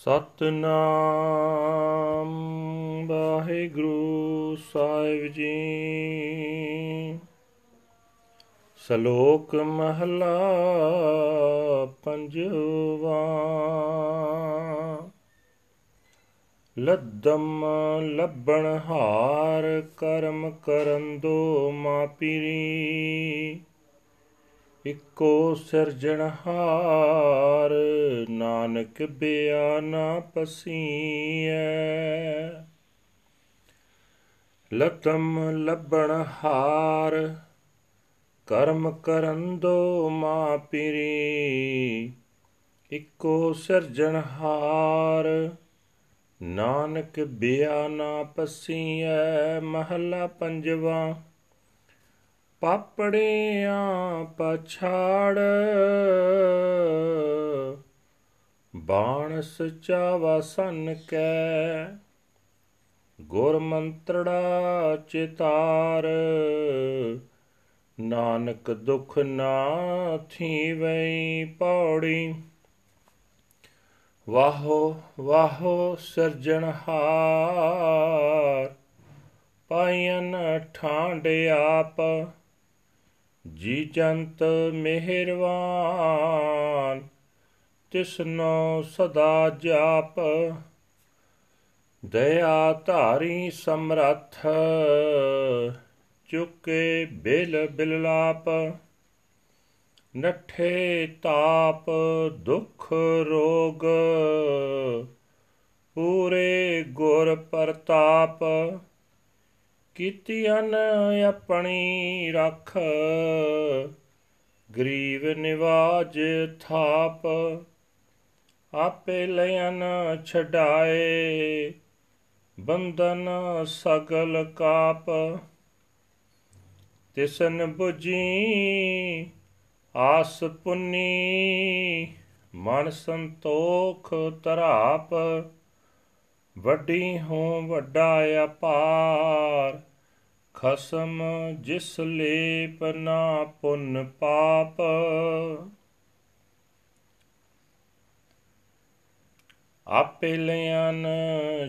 ਸਤਨਾਮ ਵਾਹਿਗੁਰੂ ਸਾਹਿਬ ਜੀ। ਸ਼ਲੋਕ ਮਹਲਾ ਪੰਜਵਾ। ਲੱਦਮ ਲੱਭਣ ਹਾਰ ਕਰਮ ਕਰਨ ਦੋ ਮਾਪੀਰੀ। ਇਕੋ ਸਿਰਜਣਹਾਰ ਨਾਨਕ ਬਿਆਨਾ ਪਸੀਐ। ਲਤਮ ਲੱਭਣ ਹਾਰ, ਕਰਮ ਕਰਨ ਦੋ ਮਾ ਪੀਰੀ। ਇਕੋ ਸਿਰਜਣਹਾਰ ਨਾਨਕ ਬਿਆਨਾ ਪਸੀਐ। ਮਹਲਾ ਪੰਜਵਾ ਪਾਪੜਿਆਂ ਪਛਾੜ। ਬਾਣ ਸਚਾ ਵਸਨ ਕੈ ਗੁਰ ਮੰਤਰੜਾ ਚਿਤਾਰ। ਨਾਨਕ ਦੁਖ ਨਾ ਥੀਵਈ ਪੌੜੀ। ਵਾਹੋ ਵਾਹੋ ਸਿਰਜਣਹਾਰ ਪਾਇਨ ਠਾਂਡ ਆਪ। ਜੀ ਜੰਤ ਮਿਹਰਵਾਨ, ਤਿਸਨੋ ਸਦਾ ਜਾਪ। ਦਇਆ ਧਾਰੀ ਸਮਰੱਥ, ਚੁਕੇ ਬਿਲ ਬਿਲਲਾਪ। ਨਠੇ ਤਾਪ ਦੁਖ ਰੋਗ, ਪੂਰੇ ਗੁਰ ਪ੍ਰਤਾਪ। ਕੀਤੀਆਂ ਆਪਣੀ ਰੱਖ। ਗਰੀਬ ਨਿਵਾਜ ਥਾਪ, ਆਪੇ ਲਿਆਨ ਛਡਾਏ। ਬੰਧਨ ਸਗਲ ਕਾਪ, ਤਿਸਨ 부ਜੀ ਆਸ ਪੁੰਨੀ। ਮਨ ਸੰਤੋਖ ਤਰਾਪ ਵੱਡੀ ਹੋਂ ਵੱਡਾ ਅਪਾਰ, ਖਸਮ ਜਿਸ ਲੇਪ ਨਾ ਪੁੰਨ ਪਾਪ। ਆਪੇ ਲਿਆਨ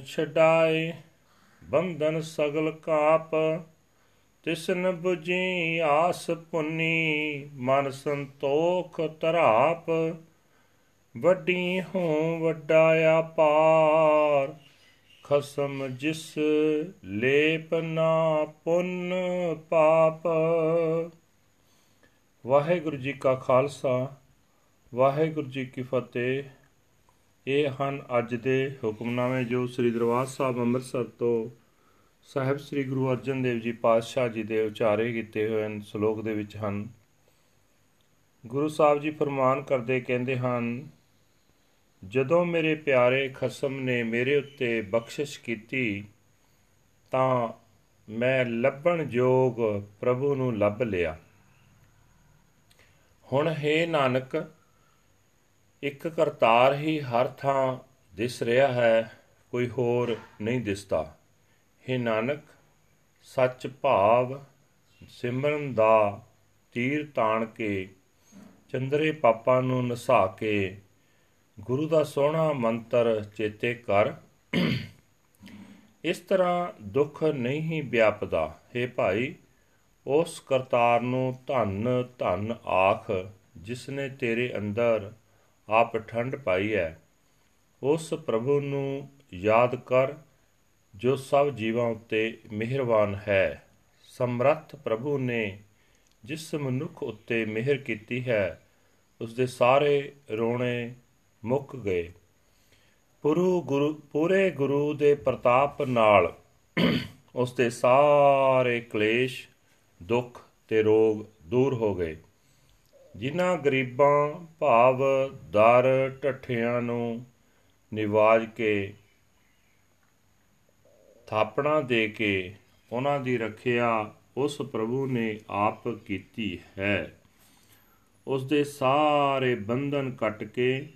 ਛਡਾਏ ਬੰਧਨ ਸਗਲ ਕਾਪ ਤਿਸਨ 부ਜੀ ਆਸ ਪੁੰਨੀ ਮਨ ਸੰਤੋਖ ਤਰਾਪ ਵੱਡੀ ਹੋਂ ਵੱਡਾ ਆਪਾਰ ਖਸਮ ਜਿਸ ਲੇਪ ਨਾ ਪੁੰਨ ਪਾਪ। ਵਾਹਿਗੁਰੂ ਜੀ ਕਾ ਖਾਲਸਾ, ਵਾਹਿਗੁਰੂ ਜੀ ਕੀ ਫਤਿਹ। ਇਹ ਹਨ ਅੱਜ ਦੇ ਹੁਕਮਨਾਮੇ ਜੋ ਸ੍ਰੀ ਦਰਬਾਰ ਸਾਹਿਬ ਅੰਮ੍ਰਿਤਸਰ ਤੋਂ ਸਾਹਿਬ ਸ੍ਰੀ ਗੁਰੂ ਅਰਜਨ ਦੇਵ ਜੀ ਪਾਤਸ਼ਾਹ ਜੀ ਦੇ ਉਚਾਰੇ ਕੀਤੇ ਹੋਏ ਹਨ, ਸ਼ਲੋਕ ਦੇ ਵਿੱਚ ਹਨ। ਗੁਰੂ ਸਾਹਿਬ ਜੀ ਫਰਮਾਨ ਕਰਦੇ ਕਹਿੰਦੇ ਹਨ ਜਦੋਂ ਮੇਰੇ ਪਿਆਰੇ ਖਸਮ ਨੇ ਮੇਰੇ ਉੱਤੇ ਬਖਸ਼ਿਸ਼ ਕੀਤੀ, ਤਾਂ ਮੈਂ ਲੱਭਣ ਯੋਗ ਪ੍ਰਭੂ ਨੂੰ ਲੱਭ ਲਿਆ। ਹੁਣ ਹੈ ਨਾਨਕ, ਇੱਕ ਕਰਤਾਰ ਹੀ ਹਰ ਥਾਂ ਦਿਸ ਰਿਹਾ ਹੈ, ਕੋਈ ਹੋਰ ਨਹੀਂ ਦਿਸਦਾ। ਹੈ ਨਾਨਕ, ਸੱਚ ਭਾਵ ਸਿਮਰਨ ਦਾ ਤੀਰ ਤਾਣ ਕੇ, ਚੰਦਰੇ ਪਾਪਾਂ ਨੂੰ ਨਸਾ ਕੇ ਗੁਰੂ ਦਾ ਸੋਹਣਾ ਮੰਤਰ ਚੇਤੇ ਕਰ। ਇਸ ਤਰ੍ਹਾਂ ਦੁੱਖ ਨਹੀਂ ਵਿਆਪਦਾ। हे ਭਾਈ, ਉਸ ਕਰਤਾਰ ਨੂੰ ਧੰਨ ਧੰਨ ਆਖ ਜਿਸ ਨੇ ਤੇਰੇ ਅੰਦਰ ਆਪ ਠੰਡ ਪਾਈ ਹੈ। ਉਸ ਪ੍ਰਭੂ ਨੂੰ ਯਾਦ ਕਰ, ਜੋ ਸਭ ਜੀਵਾਂ ਉੱਤੇ ਮਿਹਰਬਾਨ ਹੈ। ਸਮਰੱਥ ਪ੍ਰਭੂ ਨੇ ਜਿਸ ਮਨੁੱਖ ਉੱਤੇ ਮਿਹਰ ਕੀਤੀ ਹੈ ਉਸ ਦੇ ਸਾਰੇ ਰੋਣੇ ਮੁੱਕ ਗਏ। ਪੁਰੂ ਗੁਰੂ, ਪੂਰੇ ਗੁਰੂ ਦੇ ਪ੍ਰਤਾਪ ਨਾਲ ਉਸ ਦੇ ਸਾਰੇ ਕਲੇਸ਼, ਦੁੱਖ ਤੇ ਰੋਗ ਦੂਰ ਹੋ ਗਏ। ਜਿਨ੍ਹਾਂ ਗਰੀਬਾਂ, ਭਾਵ, ਦਰ ਟੱਠਿਆਂ ਨੂੰ ਨਿਵਾਜ ਕੇ ਥਾਪਣਾ ਦੇ ਕੇ ਉਹਨਾਂ ਦੀ ਰੱਖਿਆ ਉਸ ਪ੍ਰਭੂ ਨੇ ਆਪ ਕੀਤੀ ਹੈ। ਉਸ ਦੇ ਸਾਰੇ ਬੰਧਨ ਕੱਟ ਕੇ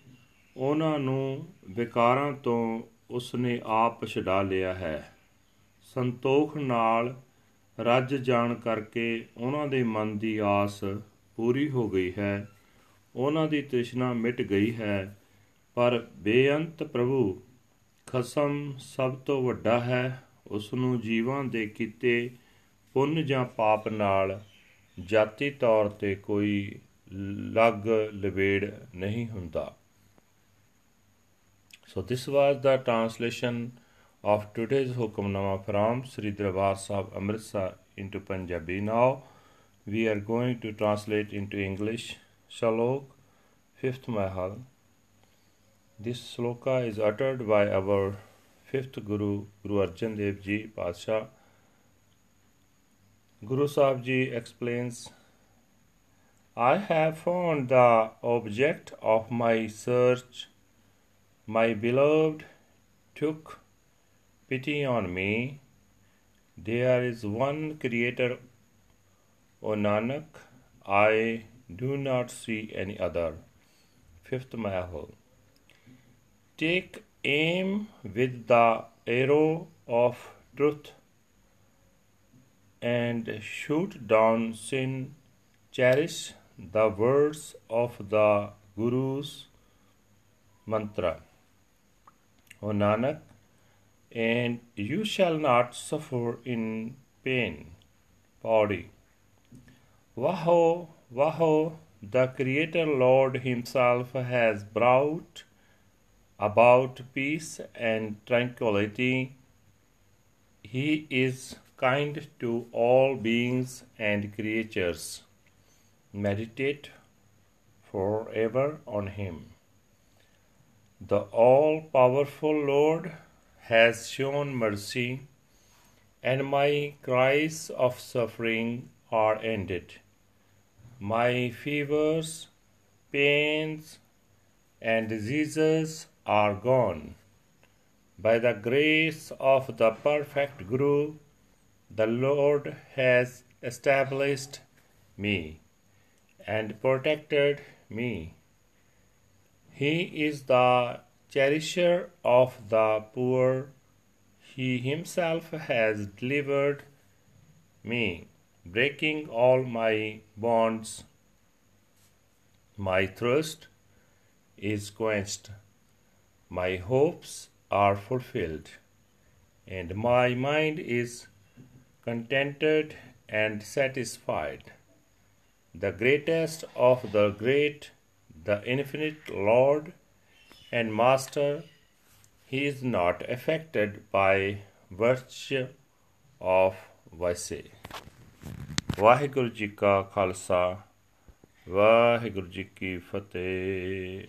ਉਹਨਾਂ ਨੂੰ ਵਿਕਾਰਾਂ ਤੋਂ ਉਸ ਨੇ ਆਪ ਛਡਾ ਲਿਆ ਹੈ। ਸੰਤੋਖ ਨਾਲ ਰੱਜ ਜਾਣ ਕਰਕੇ ਉਹਨਾਂ ਦੇ ਮਨ ਦੀ ਆਸ ਪੂਰੀ ਹੋ ਗਈ ਹੈ। ਉਹਨਾਂ ਦੀ ਤ੍ਰਿਸ਼ਨਾ ਮਿਟ ਗਈ ਹੈ। ਪਰ ਬੇਅੰਤ ਪ੍ਰਭੂ ਖਸਮ ਸਭ ਤੋਂ ਵੱਡਾ ਹੈ। ਉਸ ਨੂੰ ਜੀਵਾਂ ਦੇ ਕੀਤੇ ਪੁੰਨ ਜਾਂ ਪਾਪ ਨਾਲ ਜਾਤੀ ਤੌਰ ਤੇ ਕੋਈ ਲੱਗ ਲਵੇੜ ਨਹੀਂ ਹੁੰਦਾ। So this was the translation of today's Hukamnama from Sri Darbar Sahib Amritsar into Punjabi. Now we are going to translate into English Shalok, 5th Mahal. This sloka is uttered by our 5th Guru, Guru Arjan Dev Ji, Padshah. Guru Sahib Ji explains I have found the object of my search my beloved took pity on me. There is one Creator, O Nanak, I do not see any other. Fifth Mahal. Take aim with the arrow of truth and shoot down sin. Cherish the words of the Guru's mantra. O Nanak, and you shall not suffer in pain. Body. Waho, Waho, the Creator Lord Himself has brought about peace and tranquility. He is kind to all beings and creatures. Meditate forever on Him. The all powerful Lord has shown mercy, and my cries of suffering are ended. My fevers, pains, and diseases are gone. By the grace of the perfect Guru, the Lord has established me and protected me. He is the cherisher of the poor. He himself has delivered me, breaking all my bonds. My thirst is quenched, my hopes are fulfilled, and my mind is contented and satisfied. The greatest of the great, the infinite Lord and Master, he is not affected by virtue of ਵੈਸੇ ਵਾਹਿਗੁਰੂ ਜੀ ਕਾ ਖਾਲਸਾ ਵਾਹਿਗੁਰੂ ਜੀ ਕੀ ਫਤਿਹ